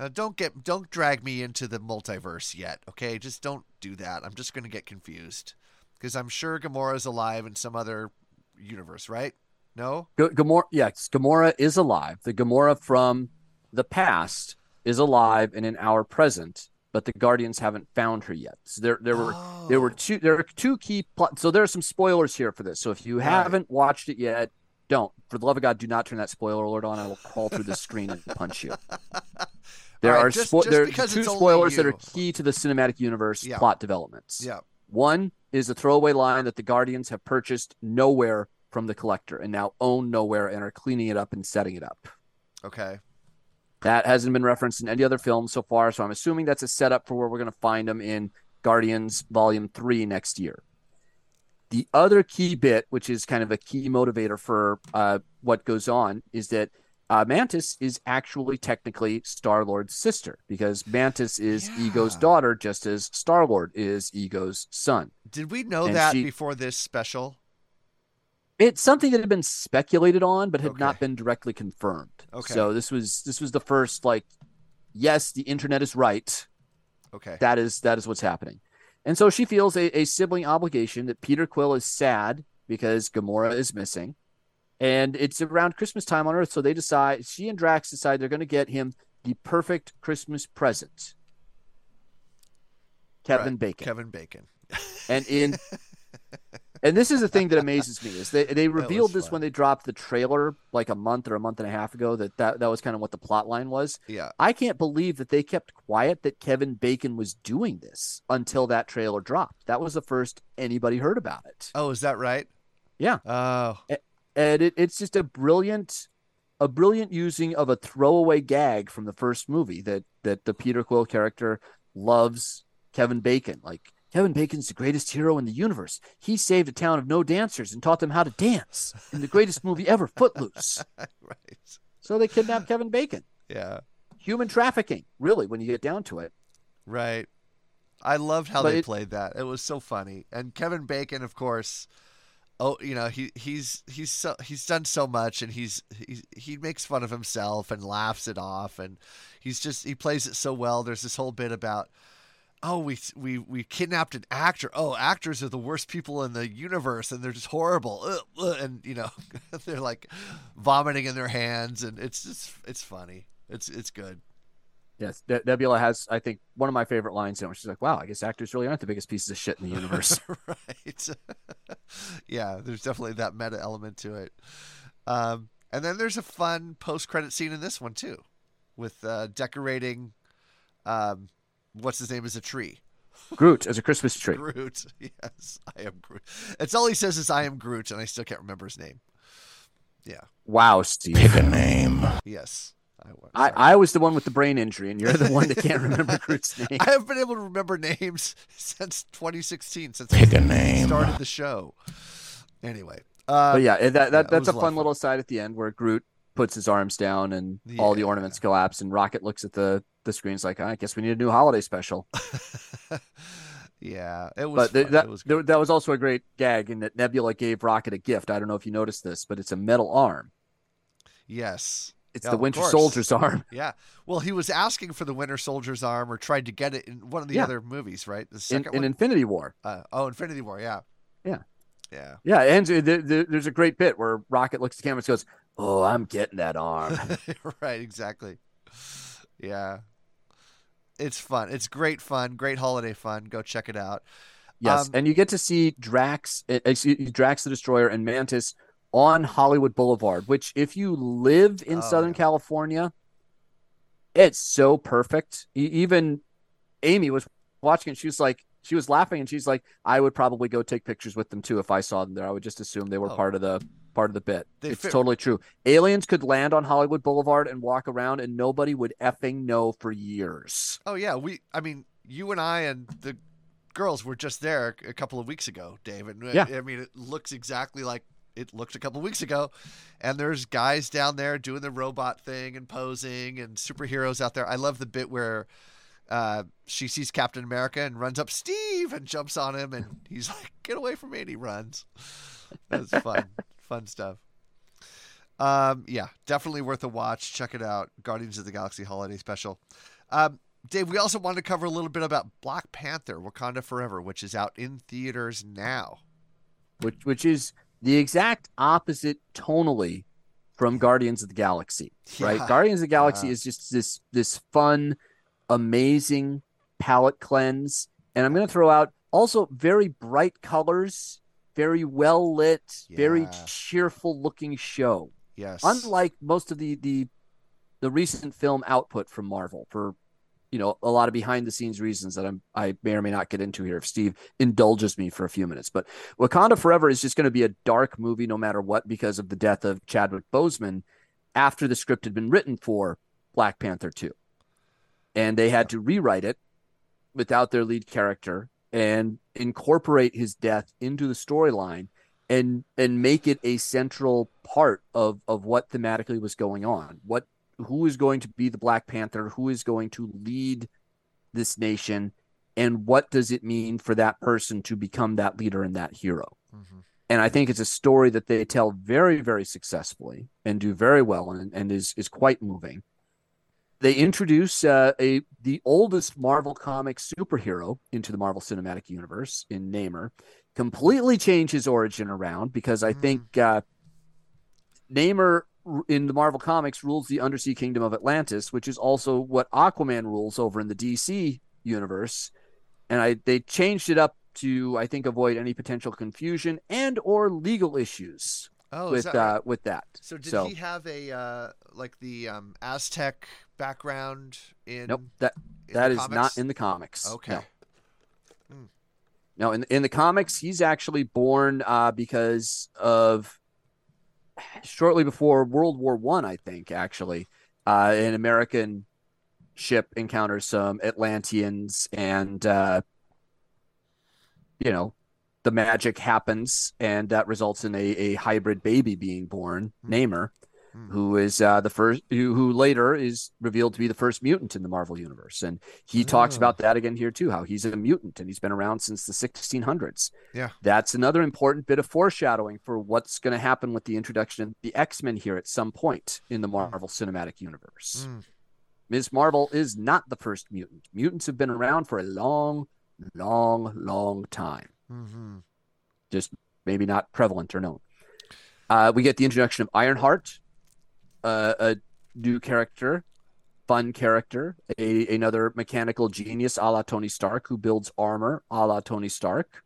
Don't get don't drag me into the multiverse yet, okay? Just don't do that. I'm just going to get confused because I'm sure Gamora's alive in some other universe, right? No? G- Gamora, yes, Gamora is alive. The Gamora from the past is alive and in our present, but the Guardians haven't found her yet. So there, there were there were Oh. two there are two key plot. So there are some spoilers here for this. So if you Right. haven't watched it yet, don't. For the love of God, do not turn that spoiler alert on. I will crawl through the screen and punch you. There right, are just- spo- just there are two spoilers that are key to the cinematic universe Yeah. plot developments. Yeah. One is a throwaway line that the Guardians have purchased Knowhere from the collector and now own Knowhere and are cleaning it up and setting it up. Okay. That hasn't been referenced in any other film so far, so I'm assuming that's a setup for where we're going to find them in Guardians Volume 3 next year. The other key bit, which is kind of a key motivator for uh, what goes on, is that uh, Mantis is actually technically Star Lord's sister because Mantis is Ego's daughter, just as Star Lord is Ego's son. Did we know And that she- before this special? It's something that had been speculated on, but had Okay. not been directly confirmed. Okay. So this was this was the first like, yes, the internet is right. Okay. That is that is what's happening. And so she feels a, a sibling obligation that Peter Quill is sad because Gamora is missing. And it's around Christmas time on Earth, so they decide she and Drax decide they're gonna get him the perfect Christmas present. Kevin Right, Bacon. Kevin Bacon. And in and this is the thing that amazes me is they, they revealed this when they dropped the trailer like a month or a month and a half ago that that, that was kind of what the plot line was. Yeah. I can't believe that they kept quiet that Kevin Bacon was doing this until that trailer dropped. That was the first anybody heard about it. Oh, is that right? Yeah. Oh, And it, it's just a brilliant a brilliant using of a throwaway gag from the first movie that that the Peter Quill character loves Kevin Bacon. Like Kevin Bacon's the greatest hero in the universe. He saved a town of no dancers and taught them how to dance in the greatest movie ever, Footloose. right. So they kidnapped Kevin Bacon. Yeah. Human trafficking, really, when you get down to it. Right. I loved how But they it- played that. It was so funny. And Kevin Bacon, of course. Oh, you know he he's he's so he's done so much, and he's he he makes fun of himself and laughs it off, and he's just he plays it so well. There's this whole bit about. Oh, we we we kidnapped an actor. Oh, actors are the worst people in the universe, and they're just horrible. Ugh, ugh, And you know, they're like vomiting in their hands, and it's just it's funny. It's it's good. Yes, Ne- Nebula has, I think, one of my favorite lines in it. where She's like, "Wow, I guess actors really aren't the biggest pieces of shit in the universe." right. yeah, there's definitely that meta element to it. Um, and then there's a fun post-credit scene in this one too, with uh, decorating. Um, what's his name as a tree? Groot as a Christmas tree. Groot. Yes, I am Groot. It's all he says is "I am Groot," and I still can't remember his name. Yeah. Wow, Steve. Pick a name. Yes. I was. I. I was the one with the brain injury, and you're the one that can't remember Groot's name. I have been able to remember names since 2016, since Pick I a name. started the show. Anyway, uh, But yeah, that, that yeah, that's a a fun of little side at the end where Groot puts his arms down and all the Yeah. ornaments collapse, and Rocket looks at the the screens like, I guess we need a new holiday special. yeah, it was. But th- that it was there- that was also a great gag in that Nebula gave Rocket a gift. I don't know if you noticed this, but it's a metal arm. yes, It's Yeah, the Winter. Soldier's arm. Yeah. Well, he was asking for the Winter Soldier's arm, or tried to get it in one of the Yeah. other movies, right? The second in one. Infinity War. Uh, oh, Infinity War. Yeah. Yeah. Yeah. Yeah, and the, the, there's a great bit where Rocket looks at the camera and goes, "Oh, I'm getting that arm." right. Exactly. Yeah. It's fun. It's great fun. Great holiday fun. Go check it out. Yes, Um, and you get to see Drax, eh, Drax the Destroyer, and Mantis on Hollywood Boulevard. Which, if you live in Oh, Southern yeah. California, it's so perfect. E- Even Amy was watching it. She was like, she was laughing, and she's like, "I would probably go take pictures with them too if I saw them there. I would just assume they were Oh. part of the part of the bit. They it's fit- totally true. Aliens could land on Hollywood Boulevard and walk around, and nobody would effing know for years. Oh yeah. We. I mean, you and I and the girls were just there a couple of weeks ago, David. Yeah. I mean, it looks exactly like it looked a couple weeks ago, and there's guys down there doing the robot thing and posing, and superheroes out there. I love the bit where. Uh, she sees Captain America and runs up Steve and jumps on him and he's like, "Get away from me!" and he runs. That's fun, fun stuff. Um, yeah, definitely worth a watch. Check it out, Guardians of the Galaxy Holiday Special. Um, Dave, we also wanted to cover a little bit about Black Panther: Wakanda Forever, which is out in theaters now. which which is the exact opposite tonally from Guardians of the Galaxy. Right? Guardians of the Galaxy Yeah. is just this this fun, amazing palette cleanse. And I'm gonna throw out also very bright colors, very well lit, very cheerful looking show. Yes, Unlike most of the the the recent film output from Marvel for you know a lot of behind the scenes reasons that I'm I may or may not get into here if Steve indulges me for a few minutes. But Wakanda Forever is just going to be a dark movie no matter what because of the death of Chadwick Boseman after the script had been written for Black Panther 2. And they had to rewrite it without their lead character and incorporate his death into the storyline and and make it a central part of of what thematically was going on. What who is going to be the Black Panther? Who is going to lead this nation? And what does it mean for that person to become that leader and that hero? Mhm. And I think it's a story that they tell very, very successfully and do very well and, and is is quite moving. They introduce uh, a the oldest Marvel Comics superhero into the Marvel Cinematic Universe in Namor, completely change his origin around because I think uh, Namor in the Marvel Comics rules the undersea kingdom of Atlantis, which is also what Aquaman rules over in the DC universe. And I they changed it up to I think avoid any potential confusion and or legal issues Oh, with that uh, with that. So did he have a uh, like the um, Aztec background in? Nope that in that is not in the comics. Okay. No. No, in in the comics, he's actually born uh, because of shortly before World War One, I, think. Actually, uh, an American ship encounters some Atlanteans, and uh, you know, the magic happens, and that results in a, a hybrid baby being born, Namor, who is uh, the first, who, who later is revealed to be the first mutant in the Marvel universe, and he talks Oh. about that again here too, how he's a mutant and he's been around since the 1600s. Yeah. That's another important bit of foreshadowing for what's going to happen with the introduction of the X Men here at some point in the Marvel Cinematic Universe. Mm. Ms. Marvel is not the first mutant. Mutants have been around for a long, long, long time. Mm-hmm. Just maybe not prevalent or known. Uh, we get the introduction of Ironheart, uh, a new character, fun character, a, another mechanical genius a la Tony Stark who builds armor a la Tony Stark.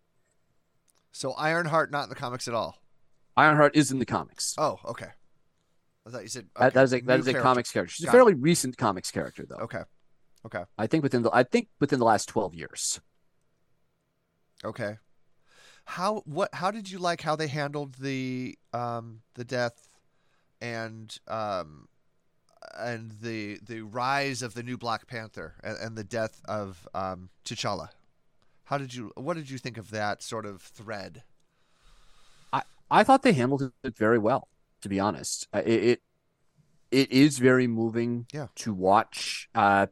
So Ironheart not in the comics at all. Ironheart is in the comics. Oh, okay. I thought you said That- okay, that is a that new a character. comics character. She's Got a fairly recent comics character though. okay. Okay. I think within the I think within the last twelve years. Okay. How what how did you like how they handled the um the death and um and the the rise of the new Black Panther and, and the death of um, T'Challa. How did you? What did you think of that sort of thread? I I thought they handled it very well. To be honest, Uh, it it, it is very moving Yeah. to watch. Uh,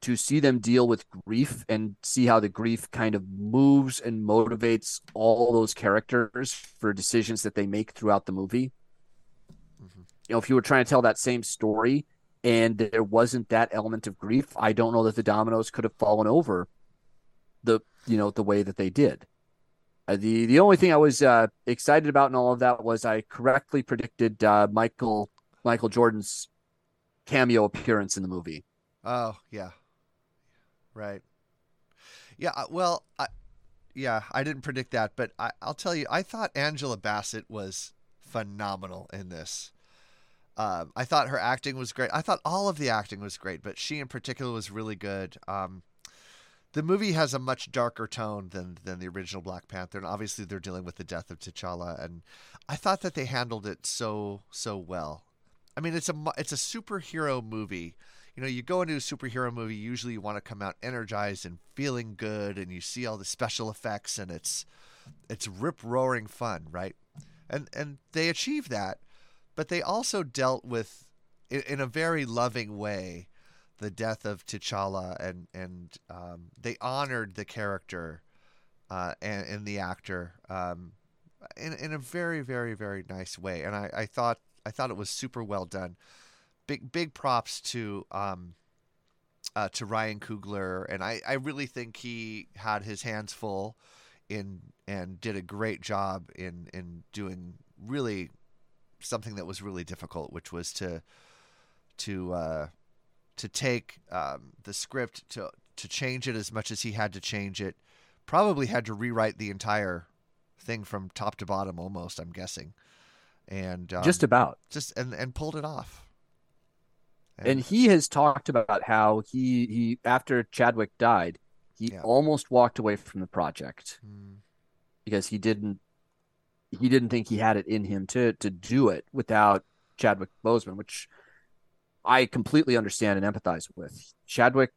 to see them deal with grief and see how the grief kind of moves and motivates all those characters for decisions that they make throughout the movie. You know, if you were trying to tell that same story and there wasn't that element of grief, I don't know that the dominoes could have fallen over the you know the way that they did. Uh, the the only thing I was uh, excited about in all of that was I correctly predicted uh, Michael Michael Jordan's cameo appearance in the movie. Oh yeah, right. Yeah, uh, well, I, yeah, I didn't predict that, but I, I'll tell you, I thought Angela Bassett was phenomenal in this. Um, I thought her acting was great. I thought all of the acting was great, but she in particular was really good. Um, the movie has a much darker tone than than the original Black Panther, and obviously they're dealing with the death of T'Challa, and I thought that they handled it so so well. I mean, it's a it's a superhero movie. You know, you go into a superhero movie, usually you want to come out energized and feeling good, and you see all the special effects, and it's it's rip roaring fun, right? And and they achieve that, but they also dealt with in, a very loving way the death of T'Challa, and and um, they honored the character uh, and, and the actor um, in in a very very very nice way. And I, I thought I thought it was super well done. Big big props to um, uh, to Ryan Coogler, and I, I really think he had his hands full in and did a great job in in doing really something that was really difficult, which was to to uh, to take um, the script to to change it as much as he had to change it. Probably had to rewrite the entire thing from top to bottom, almost. I'm guessing, and um, Just about. just and and pulled it off. And he has talked about how he he after Chadwick died, he Yeah. almost walked away from the project Mm, because he didn't he didn't think he had it in him to to do it without Chadwick Boseman, which I completely understand and empathize with. Chadwick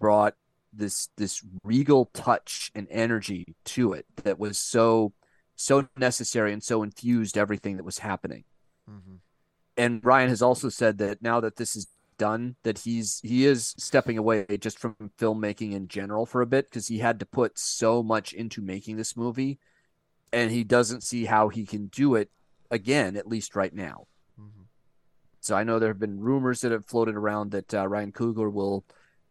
brought this this regal touch and energy to it that was so so necessary and so infused everything that was happening. mhm. and Ryan has also said that now that this is done, that he's he is stepping away just from filmmaking in general for a bit because he had to put so much into making this movie, and he doesn't see how he can do it again, at least right now. Mm-hmm. So I know there have been rumors that have floated around that uh, Ryan Coogler will,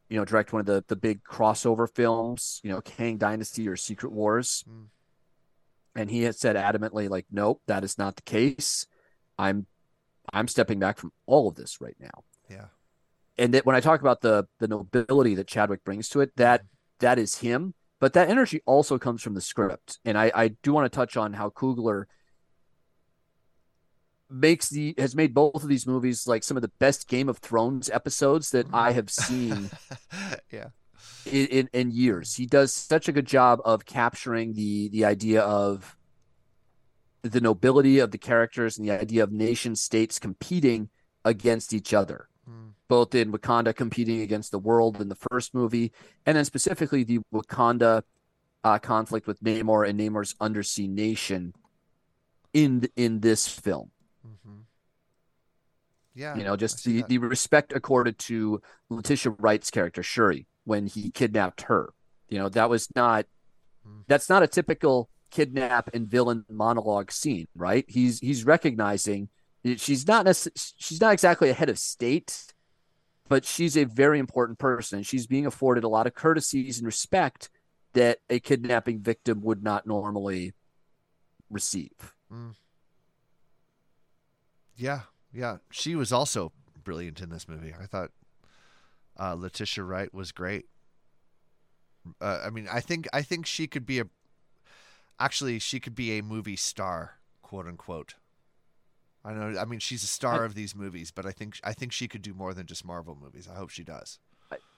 you know, direct one of the the big crossover films, you know, Kang Dynasty or Secret Wars. Mm. And he has said adamantly, like, nope, that is not the case. I'm I'm stepping back from all of this right now. Yeah. And that when I talk about the the nobility that Chadwick brings to it, that that is him. But that energy also comes from the script. And I, I do want to touch on how Coogler makes the has made both of these movies like some of the best Game of Thrones episodes that I have seen yeah. in, in, in years. He does such a good job of capturing the the idea of the nobility of the characters and the idea of nation states competing against each other. Mm. Both in Wakanda competing against the world in the first movie, and then specifically the Wakanda uh, conflict with Namor and Namor's undersea nation in in this film. Mm-hmm. Yeah. You know, just the, that. the respect accorded to Letitia Wright's character Shuri when he kidnapped her. You know, that was not Mm. that's not a typical kidnap and villain monologue scene, right? He's he's recognizing that she's not necess- she's not exactly a head of state, but she's a very important person. She's being afforded a lot of courtesies and respect that a kidnapping victim would not normally receive. Yeah, yeah. She was also brilliant in this movie. I thought uh, Letitia Wright was great. Uh, I mean, I think I think she could be a actually she could be a movie star, quote unquote. I know. I mean, she's a star of these movies, but I think I think she could do more than just Marvel movies. I hope she does.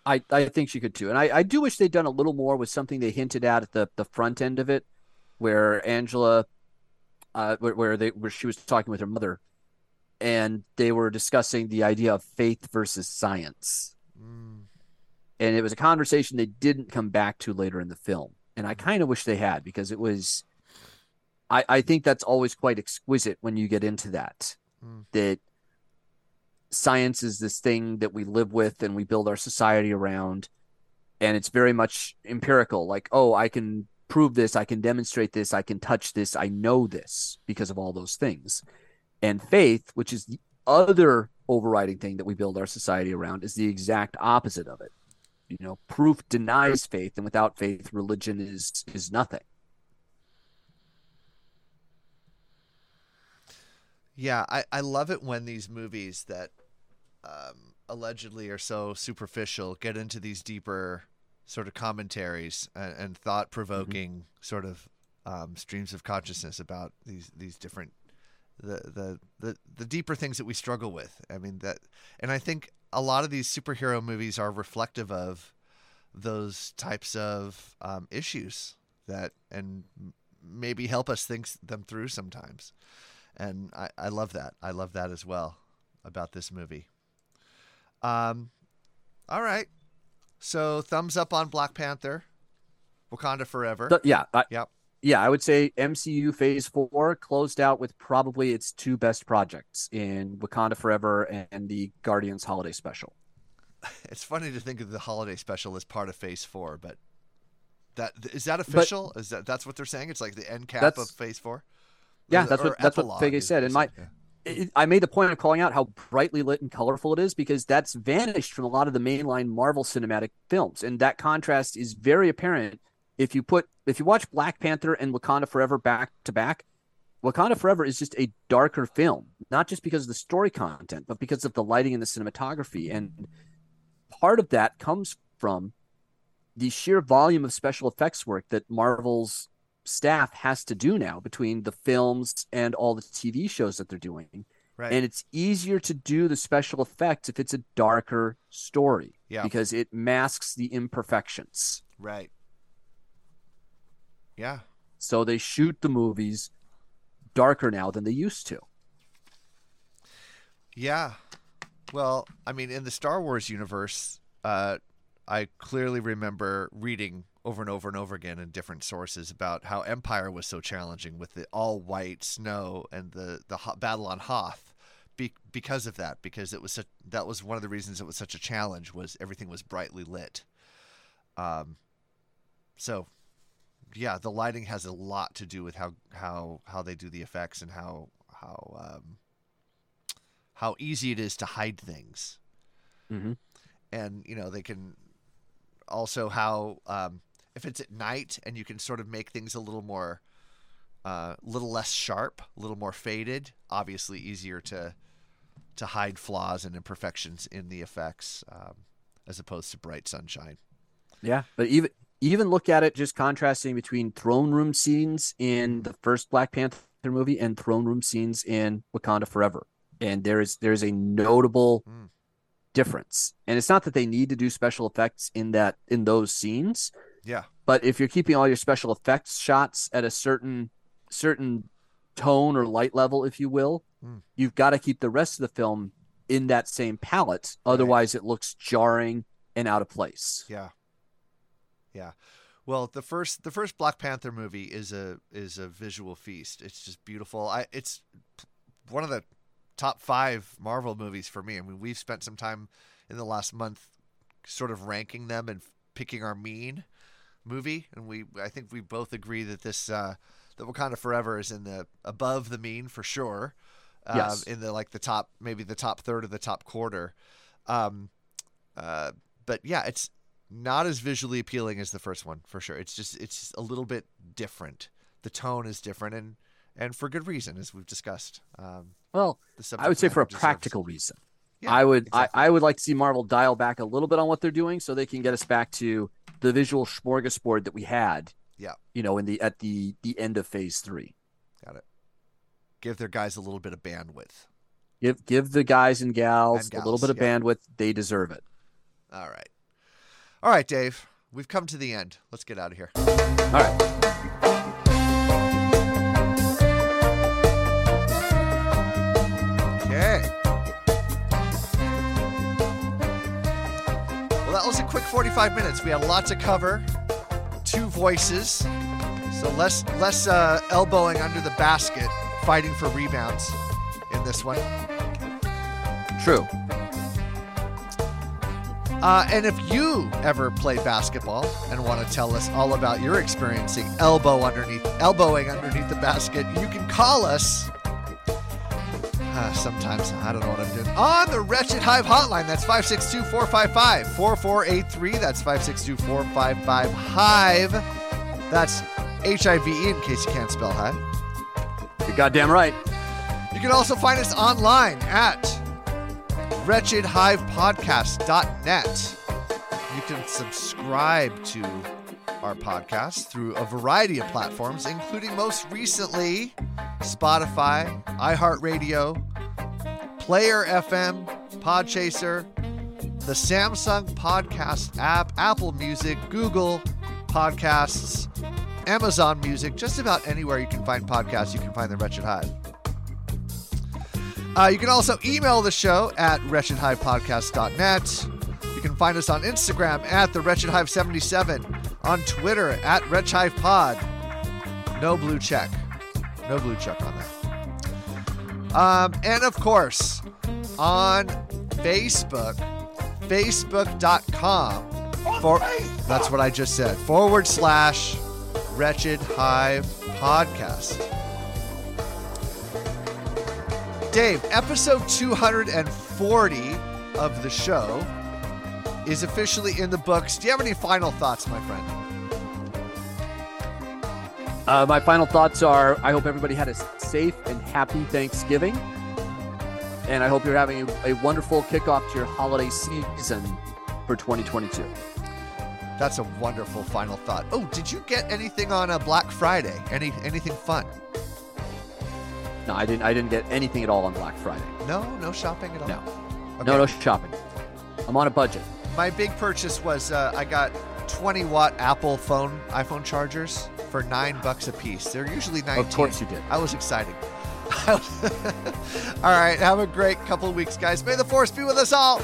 I, I think she could too. And I, I do wish they'd done a little more with something they hinted at at the, the front end of it, where Angela, uh, where, where they where she was talking with her mother, and they were discussing the idea of faith versus science. Mm. And it was a conversation they didn't come back to later in the film. And I kind of wish they had because it was I, I think that's always quite exquisite when you get into that. Mm. That science is this thing that we live with and we build our society around. And it's very much empirical. Like, oh, I can prove this, I can demonstrate this, I can touch this, I know this because of all those things. And faith, which is the other overriding thing that we build our society around, is the exact opposite of it. You know, proof denies faith, and without faith, religion is is nothing. Yeah, I, I love it when these movies that um, allegedly are so superficial get into these deeper sort of commentaries and, and thought provoking Mm-hmm. sort of um, streams of consciousness about these these different the, the the the deeper things that we struggle with. I mean that, and I think a lot of these superhero movies are reflective of those types of um, issues that and maybe help us think them through sometimes. And I, I love that. I love that as well about this movie. Um, all right. So thumbs up on Black Panther, Wakanda Forever. Yeah, I, Yep. yeah, I would say MCU Phase Four closed out with probably its two best projects in Wakanda Forever and the Guardians Holiday Special. It's funny to think of the holiday special as part of Phase Four, but that is that official? is that that's what they're saying? It's like the end cap of Phase Four. Yeah, Or- that's what that's what Feige said. And my, yeah. it, I made the point of calling out how brightly lit and colorful it is because that's vanished from a lot of the mainline Marvel cinematic films, and that contrast is very apparent if you put if you watch Black Panther and Wakanda Forever back to back. Wakanda Forever is just a darker film, not just because of the story content, but because of the lighting and the cinematography. And part of that comes from the sheer volume of special effects work that Marvel's staff has to do now between the films and all the TV shows that they're doing. Right. And it's easier to do the special effects if it's a darker story Yeah. because it masks the imperfections. Right. Yeah. So they shoot the movies darker now than they used to. Yeah. Well, I mean, in the Star Wars universe, uh, I clearly remember reading over and over and over again in different sources about how Empire was so challenging with the all white snow and the the Ho- battle on Hoth, be, because of that. Because it was such, that was one of the reasons it was such a challenge was everything was brightly lit. Um. So, yeah, the lighting has a lot to do with how how how they do the effects and how how um, how easy it is to hide things. Mm-hmm. And you know they can also how um, if it's at night and you can sort of make things a little more a little less sharp, a little more faded. Obviously, easier to to hide flaws and imperfections in the effects um, as opposed to bright sunshine. Yeah, but even even look at it just contrasting between throne room scenes in the first Black Panther movie and throne room scenes in Wakanda Forever. And there is there's a notable Mm. Difference. And it's not that they need to do special effects in that in those scenes, Yeah, but if you're keeping all your special effects shots at a certain certain tone or light level, if you will, Mm. you've got to keep the rest of the film in that same palette. Otherwise, it looks jarring and out of place. yeah, yeah. Well, the first the first Black Panther movie is a is a visual feast. It's just beautiful. I it's one of the top five Marvel movies for me. I mean, we've spent some time in the last month sort of ranking them and picking our mean movie, and we I think we both agree that this uh, that Wakanda Forever is in the above the mean for sure. Um, Yes. in the like the top maybe the top third of the top quarter. Um, uh, but yeah, it's not as visually appealing as the first one for sure. It's just it's a little bit different. The tone is different, and and for good reason, as we've discussed. Um, Well, the I would say for a deserves- practical reason. Yeah, I would exactly. I, I would like to see Marvel dial back a little bit on what they're doing so they can get us back to the visual smorgasbord that we had, Yeah, you know, in the at the the end of phase three. got it. Give their guys a little bit of bandwidth. Give give the guys and gals, And a little gals, bit of yeah. bandwidth. They deserve it. All right, all right, Dave. We've come to the end. Let's get out of here. All right. That was a quick 45 minutes. We had a lot to cover, two voices, so less less uh, elbowing under the basket, fighting for rebounds in this one. True. Uh, and if you ever play basketball and want to tell us all about your experiencing elbow underneath elbowing underneath the basket, you can call us. Uh, sometimes I don't know what I'm doing. On the Wretched Hive hotline, that's 562 455 4483. That's 562 455 Hive. That's H I V E in case you can't spell Hive. You're goddamn right. You can also find us online at wretchedhivepodcast.net. You can subscribe to our podcast through a variety of platforms, including most recently Spotify, iHeartRadio, Player FM, Podchaser, the Samsung Podcast app, Apple Music, Google Podcasts, Amazon Music, just about anywhere you can find podcasts, you can find the Wretched Hive. Uh, you can also email the show at wretchedhivepodcast.net. You can find us on Instagram at the Wretched Hive 77, on Twitter at WretchHivePod. No blue check. No blue check on that. Um, and of course, on Facebook, facebook.com. For, that's what I just said. Forward slash Wretched Hive Podcast. Dave, episode 240 of the show is officially in the books. Do you have any final thoughts, my friend? Uh, my final thoughts are I hope everybody had a safe and happy Thanksgiving. And I hope you're having a, a wonderful kickoff to your holiday season for 2022. That's a wonderful final thought. Oh, did you get anything on a Black Friday? Any anything fun? No, I didn't. I didn't get anything at all on Black Friday. No, no shopping at all. No, Okay. no, no shopping. I'm on a budget. My big purchase was uh, I got 20 watt Apple phone iPhone chargers for nine bucks a piece. They're usually 19. Of course you did. I was excited. all right, have a great couple of weeks, guys. May the force be with us all.